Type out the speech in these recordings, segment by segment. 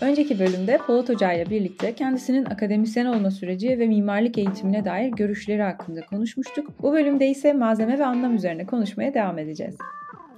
Önceki bölümde Polat Hoca ile birlikte kendisinin akademisyen olma süreci ve mimarlık eğitimine dair görüşleri hakkında konuşmuştuk. Bu bölümde ise malzeme ve anlam üzerine konuşmaya devam edeceğiz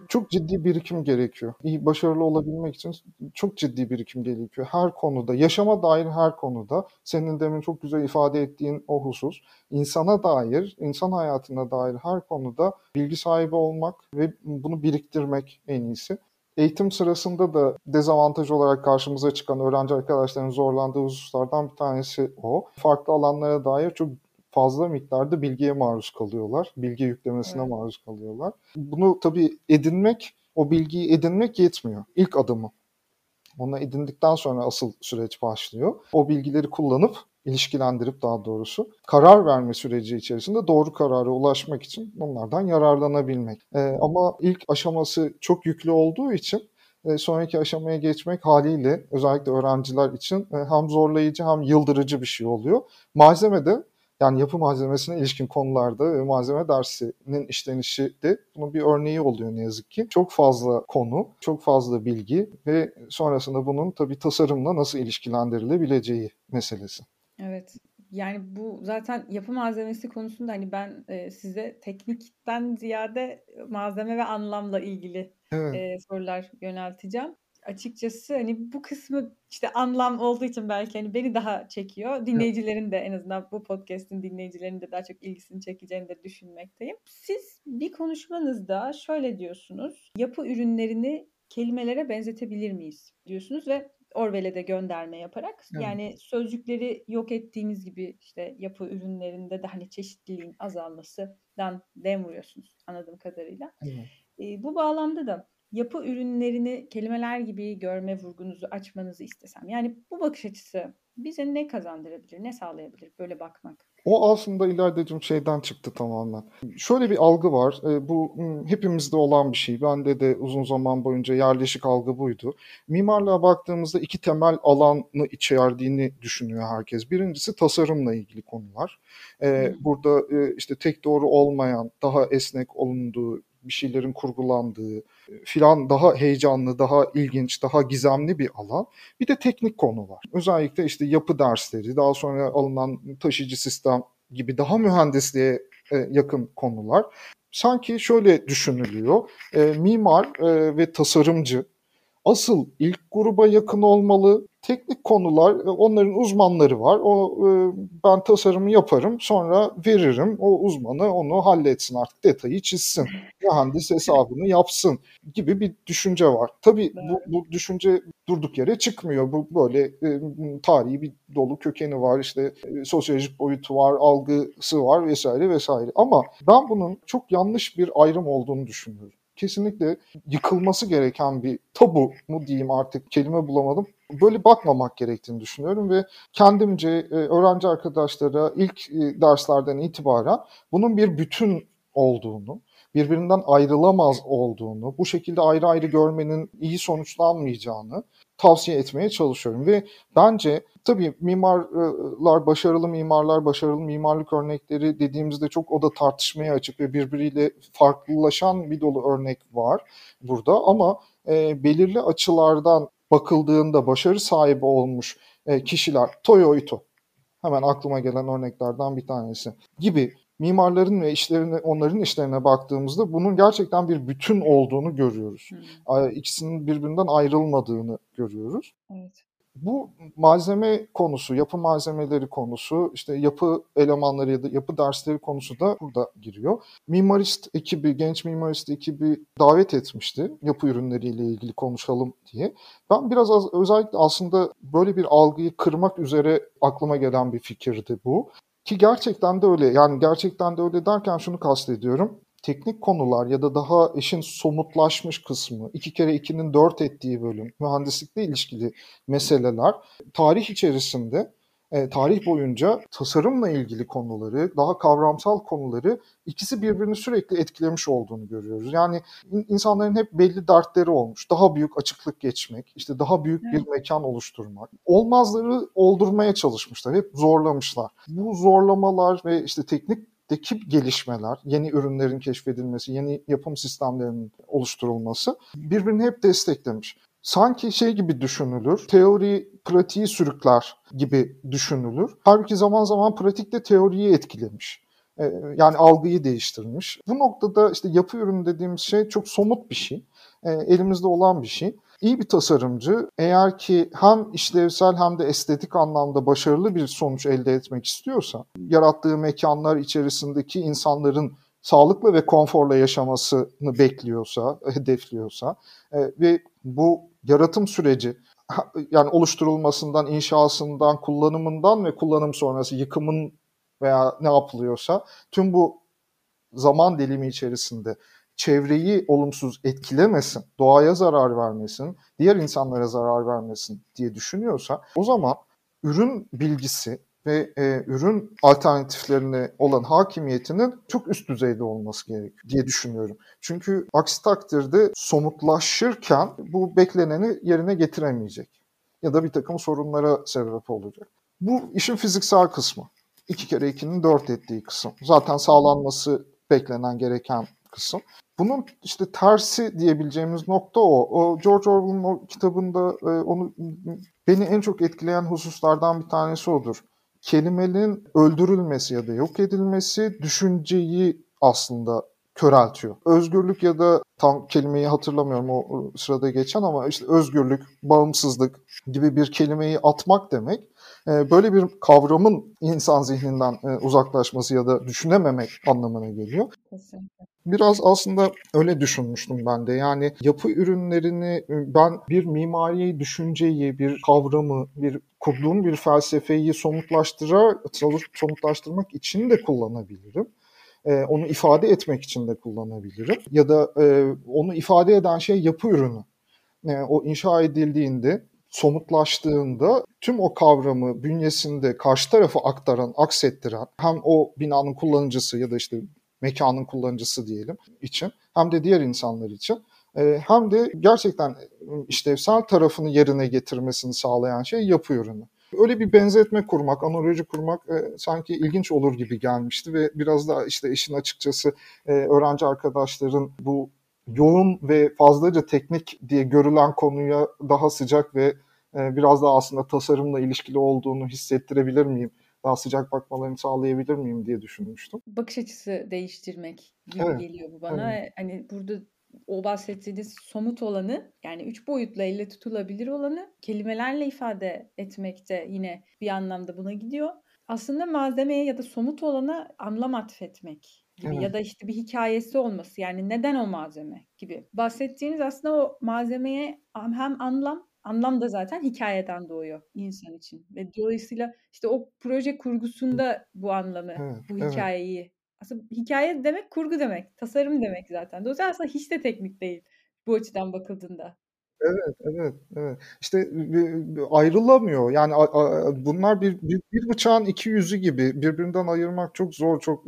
çok ciddi birikim gerekiyor. İyi başarılı olabilmek için çok ciddi birikim gerekiyor. Her konuda, yaşama dair her konuda senin demin çok güzel ifade ettiğin o husus, insana dair, insan hayatına dair her konuda bilgi sahibi olmak ve bunu biriktirmek en iyisi. Eğitim sırasında da dezavantaj olarak karşımıza çıkan öğrenci arkadaşların zorlandığı hususlardan bir tanesi o. Farklı alanlara dair çok fazla miktarda bilgiye maruz kalıyorlar. Bilgi yüklemesine evet. maruz kalıyorlar. Bunu tabii edinmek, o bilgiyi edinmek yetmiyor. İlk adımı. Onu edindikten sonra asıl süreç başlıyor. O bilgileri kullanıp ilişkilendirip daha doğrusu karar verme süreci içerisinde doğru karara ulaşmak için onlardan yararlanabilmek. Ee, ama ilk aşaması çok yüklü olduğu için e, sonraki aşamaya geçmek haliyle özellikle öğrenciler için e, hem zorlayıcı hem yıldırıcı bir şey oluyor. Malzeme de yani yapı malzemesine ilişkin konularda ve malzeme dersinin işlenişi de bunun bir örneği oluyor ne yazık ki. Çok fazla konu, çok fazla bilgi ve sonrasında bunun tabii tasarımla nasıl ilişkilendirilebileceği meselesi. Evet. Yani bu zaten yapı malzemesi konusunda hani ben e, size teknikten ziyade malzeme ve anlamla ilgili evet. e, sorular yönelteceğim açıkçası hani bu kısmı işte anlam olduğu için belki hani beni daha çekiyor. Dinleyicilerin de en azından bu podcast'in dinleyicilerinin de daha çok ilgisini çekeceğini de düşünmekteyim. Siz bir konuşmanızda şöyle diyorsunuz. Yapı ürünlerini kelimelere benzetebilir miyiz diyorsunuz ve Orwell'e de gönderme yaparak evet. yani sözcükleri yok ettiğiniz gibi işte yapı ürünlerinde de hani çeşitliliğin azalmasından dem vuruyorsunuz anladığım kadarıyla. Evet. E, bu bağlamda da yapı ürünlerini kelimeler gibi görme vurgunuzu açmanızı istesem. Yani bu bakış açısı bize ne kazandırabilir, ne sağlayabilir böyle bakmak? O aslında ilerideciğim şeyden çıktı tamamen. Şöyle bir algı var. E, bu hepimizde olan bir şey. Bende de uzun zaman boyunca yerleşik algı buydu. Mimarlığa baktığımızda iki temel alanı içerdiğini düşünüyor herkes. Birincisi tasarımla ilgili konular. E, burada e, işte tek doğru olmayan, daha esnek olunduğu, bir şeylerin kurgulandığı filan daha heyecanlı, daha ilginç, daha gizemli bir alan. Bir de teknik konu var. Özellikle işte yapı dersleri, daha sonra alınan taşıyıcı sistem gibi daha mühendisliğe e, yakın konular. Sanki şöyle düşünülüyor. E, mimar e, ve tasarımcı asıl ilk gruba yakın olmalı. Teknik konular, e, onların uzmanları var. O e, ben tasarımı yaparım, sonra veririm. O uzmanı onu halletsin artık detayı çizsin. Mühendis hesabını yapsın gibi bir düşünce var. Tabii bu, bu düşünce durduk yere çıkmıyor. Bu böyle e, tarihi bir dolu kökeni var. İşte e, sosyolojik boyutu var, algısı var vesaire vesaire. Ama ben bunun çok yanlış bir ayrım olduğunu düşünüyorum kesinlikle yıkılması gereken bir tabu mu diyeyim artık kelime bulamadım. Böyle bakmamak gerektiğini düşünüyorum ve kendimce e, öğrenci arkadaşlara ilk e, derslerden itibaren bunun bir bütün olduğunu, birbirinden ayrılamaz olduğunu, bu şekilde ayrı ayrı görmenin iyi sonuçlanmayacağını tavsiye etmeye çalışıyorum. Ve bence tabii mimarlar, başarılı mimarlar, başarılı mimarlık örnekleri dediğimizde çok o da tartışmaya açık ve birbiriyle farklılaşan bir dolu örnek var burada. Ama e, belirli açılardan bakıldığında başarı sahibi olmuş e, kişiler, Toyo Ito, hemen aklıma gelen örneklerden bir tanesi gibi mimarların ve işlerine, onların işlerine baktığımızda bunun gerçekten bir bütün olduğunu görüyoruz. Hmm. İkisinin birbirinden ayrılmadığını görüyoruz. Evet. Bu malzeme konusu, yapı malzemeleri konusu, işte yapı elemanları ya da yapı dersleri konusu da burada giriyor. Mimarist ekibi, genç mimarist ekibi davet etmişti yapı ürünleriyle ilgili konuşalım diye. Ben biraz az, özellikle aslında böyle bir algıyı kırmak üzere aklıma gelen bir fikirdi bu. Ki gerçekten de öyle. Yani gerçekten de öyle derken şunu kastediyorum. Teknik konular ya da daha işin somutlaşmış kısmı, iki kere ikinin dört ettiği bölüm, mühendislikle ilişkili meseleler tarih içerisinde e, tarih boyunca tasarımla ilgili konuları, daha kavramsal konuları ikisi birbirini sürekli etkilemiş olduğunu görüyoruz. Yani insanların hep belli dertleri olmuş. Daha büyük açıklık geçmek, işte daha büyük bir mekan oluşturmak. Olmazları oldurmaya çalışmışlar, hep zorlamışlar. Bu zorlamalar ve işte teknik deki gelişmeler, yeni ürünlerin keşfedilmesi, yeni yapım sistemlerinin oluşturulması birbirini hep desteklemiş. Sanki şey gibi düşünülür. Teori pratiği sürükler gibi düşünülür. Halbuki zaman zaman pratikte teoriyi etkilemiş. E, yani algıyı değiştirmiş. Bu noktada işte yapı ürünü dediğimiz şey çok somut bir şey. E, elimizde olan bir şey. İyi bir tasarımcı eğer ki hem işlevsel hem de estetik anlamda başarılı bir sonuç elde etmek istiyorsa, yarattığı mekanlar içerisindeki insanların sağlıklı ve konforla yaşamasını bekliyorsa, hedefliyorsa e, ve bu yaratım süreci yani oluşturulmasından, inşasından, kullanımından ve kullanım sonrası yıkımın veya ne yapılıyorsa tüm bu zaman dilimi içerisinde çevreyi olumsuz etkilemesin, doğaya zarar vermesin, diğer insanlara zarar vermesin diye düşünüyorsa o zaman ürün bilgisi ve e, ürün alternatiflerine olan hakimiyetinin çok üst düzeyde olması gerekiyor diye düşünüyorum. Çünkü aksi takdirde somutlaşırken bu bekleneni yerine getiremeyecek ya da bir takım sorunlara sebep olacak. Bu işin fiziksel kısmı. 2 kere 2'nin 4 ettiği kısım. Zaten sağlanması beklenen gereken kısım. Bunun işte tersi diyebileceğimiz nokta o. O George Orwell'ın o kitabında e, onu beni en çok etkileyen hususlardan bir tanesi odur. Kelimenin öldürülmesi ya da yok edilmesi düşünceyi aslında köreltiyor. Özgürlük ya da tam kelimeyi hatırlamıyorum o sırada geçen ama işte özgürlük, bağımsızlık gibi bir kelimeyi atmak demek böyle bir kavramın insan zihninden e, uzaklaşması ya da düşünememek anlamına geliyor. Kesinlikle. Biraz aslında öyle düşünmüştüm ben de. Yani yapı ürünlerini e, ben bir mimari düşünceyi, bir kavramı, bir kurduğum bir felsefeyi somutlaştırar, somutlaştırmak için de kullanabilirim. Ee, onu ifade etmek için de kullanabilirim. Ya da e, onu ifade eden şey yapı ürünü. E, o inşa edildiğinde somutlaştığında tüm o kavramı bünyesinde karşı tarafa aktaran, aksettiren hem o binanın kullanıcısı ya da işte mekanın kullanıcısı diyelim için hem de diğer insanlar için e, hem de gerçekten işlevsel tarafını yerine getirmesini sağlayan şey yapı ürünü. Öyle bir benzetme kurmak, analoji kurmak e, sanki ilginç olur gibi gelmişti ve biraz da işte işin açıkçası e, öğrenci arkadaşların bu yoğun ve fazlaca teknik diye görülen konuya daha sıcak ve e, biraz daha aslında tasarımla ilişkili olduğunu hissettirebilir miyim? Daha sıcak bakmalarını sağlayabilir miyim diye düşünmüştüm. Bakış açısı değiştirmek gibi evet. geliyor bu bana. Evet. Hani burada o bahsettiğiniz somut olanı yani üç boyutla elle tutulabilir olanı kelimelerle ifade etmekte yine bir anlamda buna gidiyor. Aslında malzemeye ya da somut olana anlam atfetmek gibi evet. ya da işte bir hikayesi olması yani neden o malzeme gibi. Bahsettiğiniz aslında o malzemeye hem anlam anlam da zaten hikayeden doğuyor insan için ve dolayısıyla işte o proje kurgusunda bu anlamı, evet, bu evet. hikayeyi aslında hikaye demek kurgu demek, tasarım demek zaten. Dolayısıyla aslında hiç de teknik değil bu açıdan bakıldığında. Evet, evet, evet. İşte ayrılamıyor. Yani bunlar bir, bir, bir bıçağın iki yüzü gibi birbirinden ayırmak çok zor, çok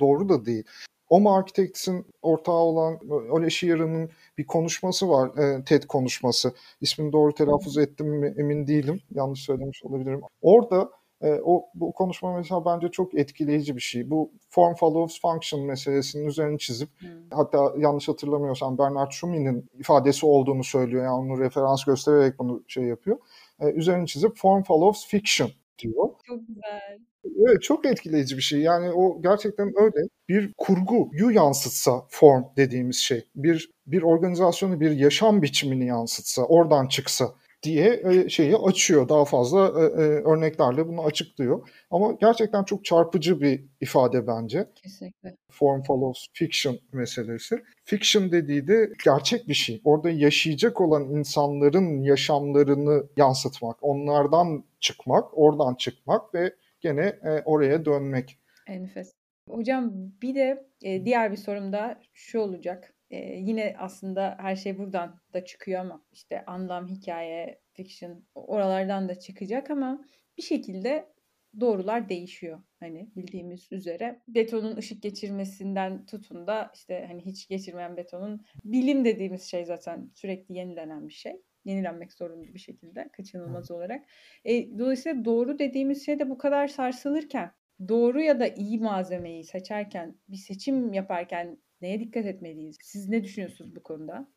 doğru da değil. Oma Architects'in ortağı olan Ole Shearer'ın bir konuşması var, TED konuşması. İsmini doğru telaffuz ettim mi emin değilim. Yanlış söylemiş olabilirim. Orada e, o bu konuşma mesela bence çok etkileyici bir şey. Bu form follows function meselesinin üzerine çizip hmm. hatta yanlış hatırlamıyorsam Bernard Schumi'nin ifadesi olduğunu söylüyor. Yani onu referans göstererek bunu şey yapıyor. E, üzerine çizip form follows fiction diyor. Çok güzel. Evet çok etkileyici bir şey. Yani o gerçekten öyle. Bir kurguyu yansıtsa form dediğimiz şey. Bir bir organizasyonu, bir yaşam biçimini yansıtsa, oradan çıksa diye e, şeyi açıyor. Daha fazla e, e, örneklerle bunu açıklıyor. Ama gerçekten çok çarpıcı bir ifade bence. Kesinlikle. Form follows fiction meselesi. Fiction dediği de gerçek bir şey. Orada yaşayacak olan insanların yaşamlarını yansıtmak, onlardan çıkmak, oradan çıkmak ve gene oraya dönmek. Enfes. Hocam bir de diğer bir sorum da şu olacak. Ee, yine aslında her şey buradan da çıkıyor ama işte anlam, hikaye, fiction oralardan da çıkacak ama bir şekilde doğrular değişiyor. Hani bildiğimiz üzere betonun ışık geçirmesinden tutun da işte hani hiç geçirmeyen betonun bilim dediğimiz şey zaten sürekli yenilenen bir şey. Yenilenmek zorunda bir şekilde kaçınılmaz olarak. E, dolayısıyla doğru dediğimiz şey de bu kadar sarsılırken doğru ya da iyi malzemeyi seçerken bir seçim yaparken Neye dikkat etmeliyiz? Siz ne düşünüyorsunuz bu konuda?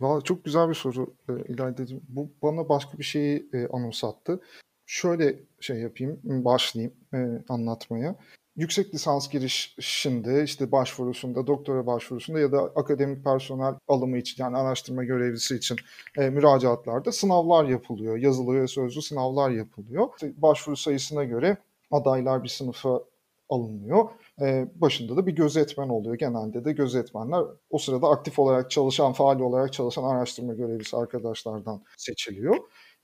Valla çok güzel bir soru e, İlayda'cığım. Bu bana başka bir şeyi e, anımsattı. Şöyle şey yapayım, başlayayım e, anlatmaya. Yüksek lisans girişinde, işte başvurusunda, doktora başvurusunda ya da akademik personel alımı için yani araştırma görevlisi için e, müracaatlarda sınavlar yapılıyor. Yazılı ve sözlü sınavlar yapılıyor. İşte başvuru sayısına göre adaylar bir sınıfa alınıyor. Ee, başında da bir gözetmen oluyor. Genelde de gözetmenler o sırada aktif olarak çalışan, faal olarak çalışan araştırma görevlisi arkadaşlardan seçiliyor.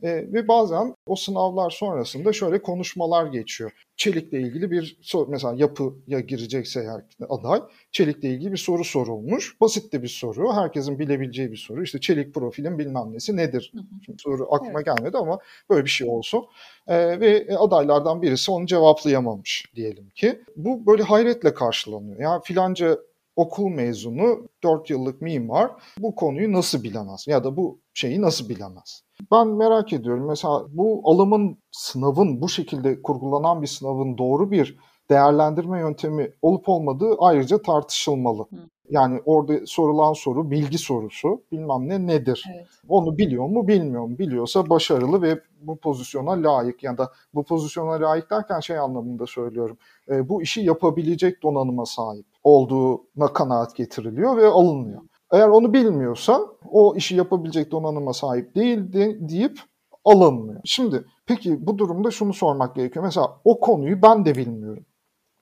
E, ve bazen o sınavlar sonrasında şöyle konuşmalar geçiyor. Çelikle ilgili bir soru, mesela yapıya girecekse eğer aday, çelikle ilgili bir soru sorulmuş. Basit de bir soru, herkesin bilebileceği bir soru. İşte çelik profilin bilmem nesi nedir? Şimdi soru aklıma evet. gelmedi ama böyle bir şey olsun. E, ve adaylardan birisi onu cevaplayamamış diyelim ki. Bu böyle hayretle karşılanıyor. Yani filanca okul mezunu 4 yıllık mimar bu konuyu nasıl bilemez ya da bu şeyi nasıl bilemez? Ben merak ediyorum mesela bu alımın sınavın bu şekilde kurgulanan bir sınavın doğru bir değerlendirme yöntemi olup olmadığı ayrıca tartışılmalı. Hı. Yani orada sorulan soru bilgi sorusu bilmem ne nedir? Evet. Onu biliyor mu bilmiyor mu? Biliyorsa başarılı ve bu pozisyona layık ya da bu pozisyona layık derken şey anlamında söylüyorum. E, bu işi yapabilecek donanıma sahip olduğuna kanaat getiriliyor ve alınıyor. Eğer onu bilmiyorsa o işi yapabilecek donanıma sahip değil de, deyip alınmıyor. Şimdi peki bu durumda şunu sormak gerekiyor. Mesela o konuyu ben de bilmiyorum.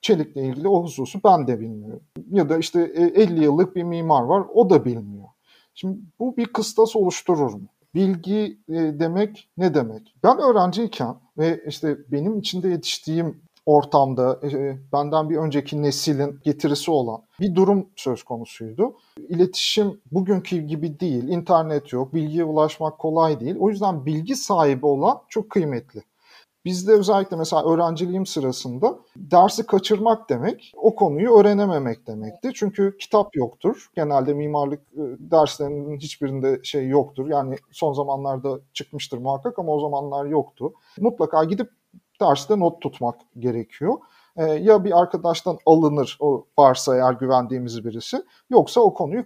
Çelikle ilgili o hususu ben de bilmiyorum. Ya da işte 50 e, yıllık bir mimar var o da bilmiyor. Şimdi bu bir kıstas oluşturur mu? Bilgi e, demek ne demek? Ben öğrenciyken ve işte benim içinde yetiştiğim ortamda e, benden bir önceki neslin getirisi olan bir durum söz konusuydu. İletişim bugünkü gibi değil, internet yok, bilgiye ulaşmak kolay değil. O yüzden bilgi sahibi olan çok kıymetli. Bizde özellikle mesela öğrenciliğim sırasında dersi kaçırmak demek o konuyu öğrenememek demekti. Çünkü kitap yoktur. Genelde mimarlık e, derslerinin hiçbirinde şey yoktur. Yani son zamanlarda çıkmıştır muhakkak ama o zamanlar yoktu. Mutlaka gidip derste not tutmak gerekiyor. E, ya bir arkadaştan alınır o varsa eğer güvendiğimiz birisi yoksa o konuyu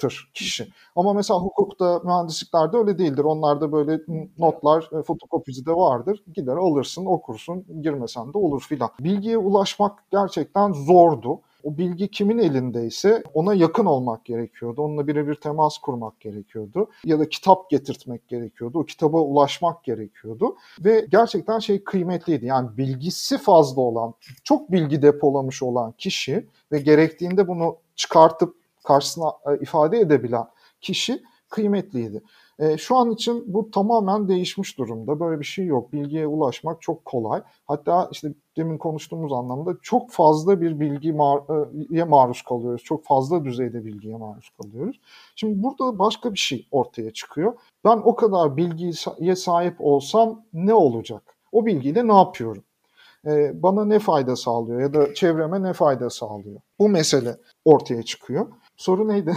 kaçırmıştır kişi. Ama mesela hukukta, mühendisliklerde öyle değildir. Onlarda böyle notlar e, fotokopisi de vardır. Gider alırsın, okursun, girmesen de olur filan. Bilgiye ulaşmak gerçekten zordu. O bilgi kimin elindeyse ona yakın olmak gerekiyordu. Onunla birebir temas kurmak gerekiyordu. Ya da kitap getirtmek gerekiyordu. O kitaba ulaşmak gerekiyordu. Ve gerçekten şey kıymetliydi. Yani bilgisi fazla olan, çok bilgi depolamış olan kişi ve gerektiğinde bunu çıkartıp karşısına e, ifade edebilen kişi kıymetliydi. E, şu an için bu tamamen değişmiş durumda. Böyle bir şey yok. Bilgiye ulaşmak çok kolay. Hatta işte demin konuştuğumuz anlamda çok fazla bir bilgiye mar- maruz kalıyoruz. Çok fazla düzeyde bilgiye maruz kalıyoruz. Şimdi burada başka bir şey ortaya çıkıyor. Ben o kadar bilgiye sahip olsam ne olacak? O bilgiyle ne yapıyorum? Bana ne fayda sağlıyor ya da çevreme ne fayda sağlıyor? Bu mesele ortaya çıkıyor. Soru neydi?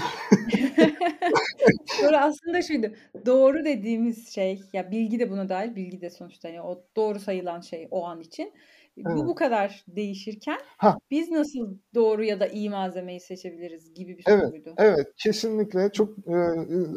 Soru aslında şuydu. Doğru dediğimiz şey, ya bilgi de buna dahil, bilgi de sonuçta hani o doğru sayılan şey o an için. Evet. Bu bu kadar değişirken ha. biz nasıl doğru ya da iyi malzemeyi seçebiliriz gibi bir evet, soruydu. Evet, kesinlikle çok e,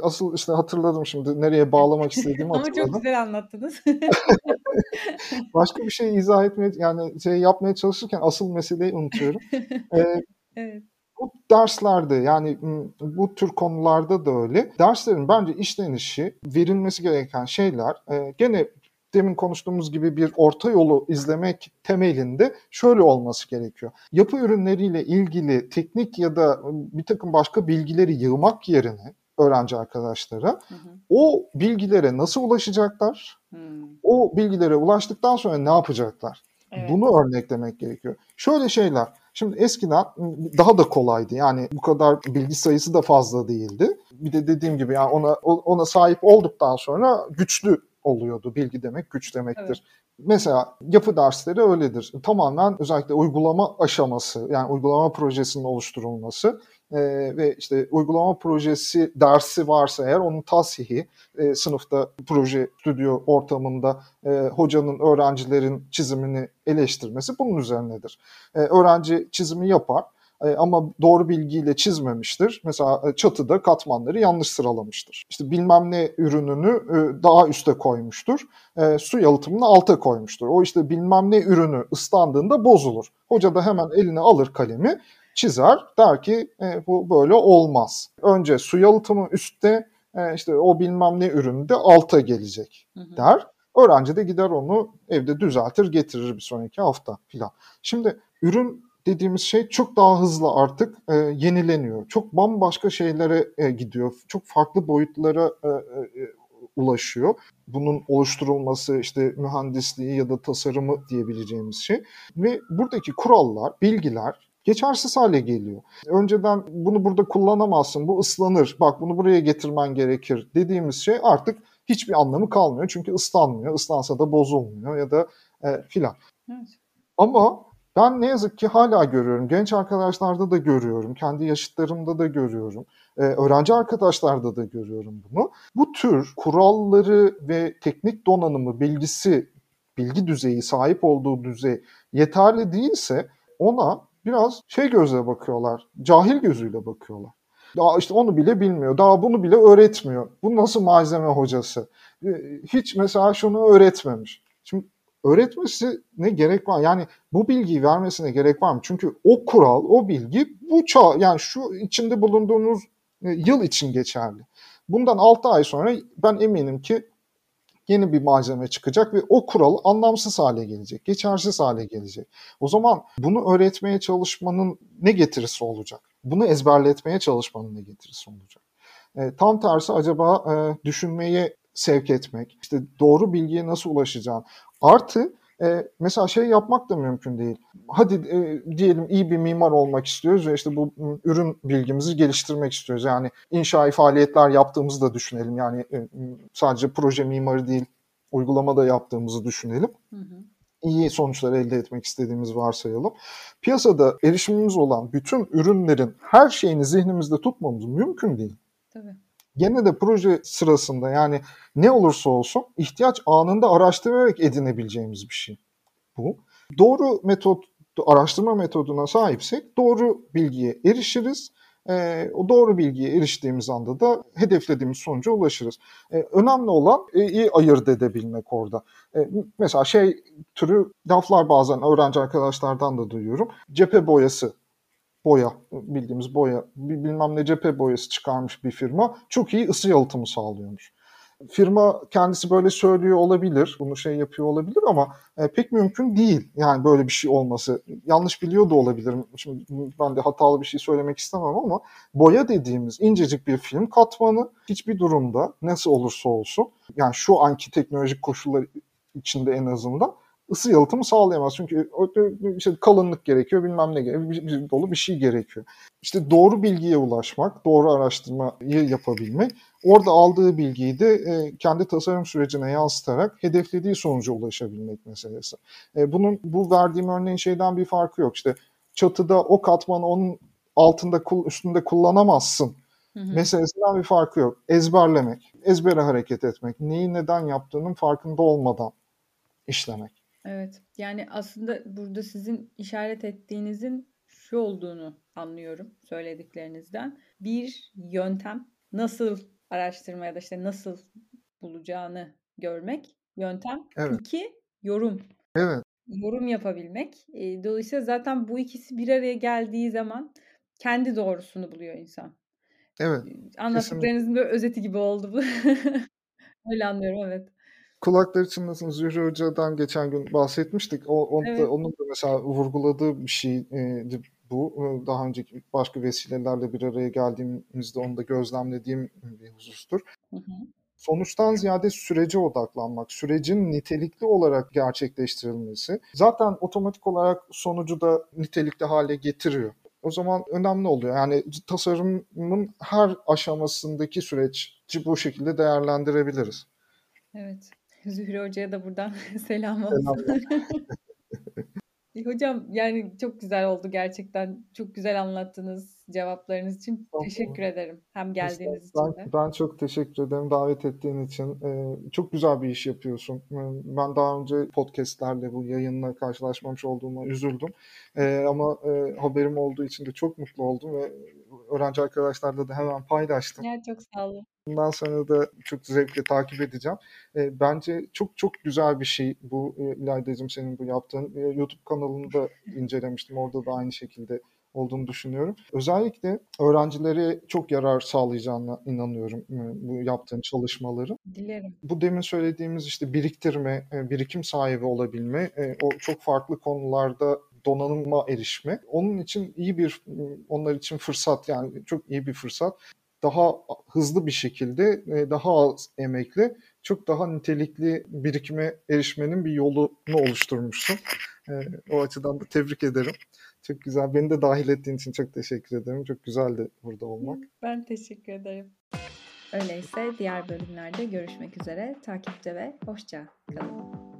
asıl işte hatırladım şimdi nereye bağlamak istediğimi hatırladım. Ama çok güzel anlattınız. Başka bir şey izah etmeye yani şey yapmaya çalışırken asıl meseleyi unutuyorum. Ee, evet. Bu derslerde yani bu tür konularda da öyle. Derslerin bence işlenişi, verilmesi gereken şeyler e, gene demin konuştuğumuz gibi bir orta yolu izlemek temelinde şöyle olması gerekiyor. Yapı ürünleriyle ilgili teknik ya da bir takım başka bilgileri yığmak yerine öğrenci arkadaşlara hı hı. o bilgilere nasıl ulaşacaklar? Hı. O bilgilere ulaştıktan sonra ne yapacaklar? Evet. Bunu örneklemek gerekiyor. Şöyle şeyler. Şimdi eskiden daha da kolaydı. Yani bu kadar bilgi sayısı da fazla değildi. Bir de dediğim gibi yani ona ona sahip olduktan sonra güçlü oluyordu. Bilgi demek güç demektir. Evet. Mesela yapı dersleri öyledir. Tamamen özellikle uygulama aşaması yani uygulama projesinin oluşturulması e, ve işte uygulama projesi dersi varsa eğer onun tasihi e, sınıfta proje stüdyo ortamında e, hocanın öğrencilerin çizimini eleştirmesi bunun üzerinedir. E, öğrenci çizimi yapar e, ama doğru bilgiyle çizmemiştir. Mesela e, çatıda katmanları yanlış sıralamıştır. İşte bilmem ne ürününü e, daha üste koymuştur. Su yalıtımını alta koymuştur. O işte bilmem ne ürünü ıslandığında bozulur. Hoca da hemen eline alır kalemi çizer. Der ki e, bu böyle olmaz. Önce su yalıtımı üstte e, işte o bilmem ne ürünü de alta gelecek der. Öğrenci de gider onu evde düzeltir getirir bir sonraki hafta filan. Şimdi ürün dediğimiz şey çok daha hızlı artık e, yenileniyor. Çok bambaşka şeylere e, gidiyor. Çok farklı boyutlara e, e, ulaşıyor. Bunun oluşturulması işte mühendisliği ya da tasarımı diyebileceğimiz şey. Ve buradaki kurallar, bilgiler geçersiz hale geliyor. Önceden bunu burada kullanamazsın, bu ıslanır, bak bunu buraya getirmen gerekir dediğimiz şey artık hiçbir anlamı kalmıyor. Çünkü ıslanmıyor, ıslansa da bozulmuyor ya da e, filan. Evet. Ama ben ne yazık ki hala görüyorum. Genç arkadaşlarda da görüyorum. Kendi yaşıtlarımda da görüyorum. Ee, öğrenci arkadaşlarda da görüyorum bunu. Bu tür kuralları ve teknik donanımı, bilgisi, bilgi düzeyi, sahip olduğu düzey yeterli değilse ona biraz şey gözle bakıyorlar. Cahil gözüyle bakıyorlar. Daha işte onu bile bilmiyor. Daha bunu bile öğretmiyor. Bu nasıl malzeme hocası? Ee, hiç mesela şunu öğretmemiş. Şimdi öğretmesi ne gerek var? Yani bu bilgiyi vermesine gerek var mı? Çünkü o kural, o bilgi bu çağ yani şu içinde bulunduğunuz e, yıl için geçerli. Bundan 6 ay sonra ben eminim ki yeni bir malzeme çıkacak ve o kural anlamsız hale gelecek, geçersiz hale gelecek. O zaman bunu öğretmeye çalışmanın ne getirisi olacak? Bunu ezberletmeye çalışmanın ne getirisi olacak? E, tam tersi acaba e, düşünmeye sevk etmek, işte doğru bilgiye nasıl ulaşacağım, Artı e, mesela şey yapmak da mümkün değil. Hadi e, diyelim iyi bir mimar olmak istiyoruz ve işte bu ürün bilgimizi geliştirmek istiyoruz. Yani inşai faaliyetler yaptığımızı da düşünelim. Yani e, sadece proje mimarı değil, uygulamada yaptığımızı düşünelim. Hı hı. İyi sonuçlar elde etmek istediğimiz varsayalım. Piyasada erişimimiz olan bütün ürünlerin her şeyini zihnimizde tutmamız mümkün değil. Tabii. Gene de proje sırasında yani ne olursa olsun ihtiyaç anında araştırarak edinebileceğimiz bir şey bu. Doğru metot, araştırma metoduna sahipsek doğru bilgiye erişiriz. E, o doğru bilgiye eriştiğimiz anda da hedeflediğimiz sonuca ulaşırız. E, önemli olan e, iyi ayırt edebilmek orada. E, mesela şey türü laflar bazen öğrenci arkadaşlardan da duyuyorum. Cephe boyası boya, bildiğimiz boya, bilmem ne cephe boyası çıkarmış bir firma çok iyi ısı yalıtımı sağlıyormuş. Firma kendisi böyle söylüyor olabilir, bunu şey yapıyor olabilir ama e, pek mümkün değil yani böyle bir şey olması. Yanlış biliyor da olabilirim. Şimdi ben de hatalı bir şey söylemek istemem ama boya dediğimiz incecik bir film katmanı hiçbir durumda nasıl olursa olsun yani şu anki teknolojik koşullar içinde en azından ısı yalıtımı sağlayamaz. Çünkü işte kalınlık gerekiyor, bilmem ne gerekiyor, bir, bir, dolu bir şey gerekiyor. İşte doğru bilgiye ulaşmak, doğru araştırmayı yapabilmek, orada aldığı bilgiyi de e, kendi tasarım sürecine yansıtarak hedeflediği sonuca ulaşabilmek meselesi. E, bunun bu verdiğim örneğin şeyden bir farkı yok. İşte çatıda o katmanı onun altında üstünde kullanamazsın Hı meselesinden bir farkı yok. Ezberlemek, ezbere hareket etmek, neyi neden yaptığının farkında olmadan işlemek. Evet. Yani aslında burada sizin işaret ettiğinizin şu olduğunu anlıyorum söylediklerinizden. Bir yöntem nasıl araştırma ya da işte nasıl bulacağını görmek yöntem. Evet. İki yorum. Evet. Yorum yapabilmek. Dolayısıyla zaten bu ikisi bir araya geldiği zaman kendi doğrusunu buluyor insan. Evet. Anlattıklarınızın böyle özeti gibi oldu bu. Öyle anlıyorum evet kulakları çınlasın Zühre Hoca'dan geçen gün bahsetmiştik. O, onu evet. onun da mesela vurguladığı bir şeydi bu. Daha önceki başka vesilelerle bir araya geldiğimizde onu da gözlemlediğim bir husustur. Hı hı. Sonuçtan ziyade sürece odaklanmak, sürecin nitelikli olarak gerçekleştirilmesi zaten otomatik olarak sonucu da nitelikli hale getiriyor. O zaman önemli oluyor. Yani tasarımın her aşamasındaki süreci bu şekilde değerlendirebiliriz. Evet. Zühre Hoca'ya da buradan selam olsun. Hocam, yani, çok güzel oldu gerçekten. Çok güzel anlattınız cevaplarınız için. Teşekkür ederim hem geldiğiniz için de. Ben ben çok teşekkür ederim davet ettiğin için. Eee, çok güzel bir iş yapıyorsun. Iıı, ben daha önce podcast'lerle, bu yayınla karşılaşmamış olduğuma üzüldüm. Eee, ama, eee, haberim olduğu için de çok mutlu oldum ve öğrenci arkadaşlarla da hemen paylaştım. Ya, çok sağ olun. Bundan sonra da çok zevkle takip edeceğim. Eee, bence çok çok güzel bir şey bu, eee, İlaydacığım senin bu yaptığın. Eee, YouTube kanalını da incelemiştim. Orada da aynı şekilde olduğunu düşünüyorum. Özellikle öğrencilere çok yarar sağlayacağına inanıyorum, ııı, bu yaptığın çalışmaların. Dilerim. Bu demin söylediğimiz, işte, biriktirme, eee, birikim sahibi olabilme, eee, o çok farklı konularda donanıma erişme, onun için iyi bir, onlar için fırsat, yani, çok iyi bir fırsat. Daha hızlı bir şekilde, eee, daha az emekle çok daha nitelikli birikime erişmenin bir yolunu oluşturmuşsun. Eee, o açıdan da tebrik ederim. Çok güzel. Beni de dâhil ettiğin için çok teşekkür ederim. Çok güzeldi burada olmak. Ben teşekkür ederim. Öyleyse diğer bölümlerde görüşmek üzere. Takipte ve hoşça kalın.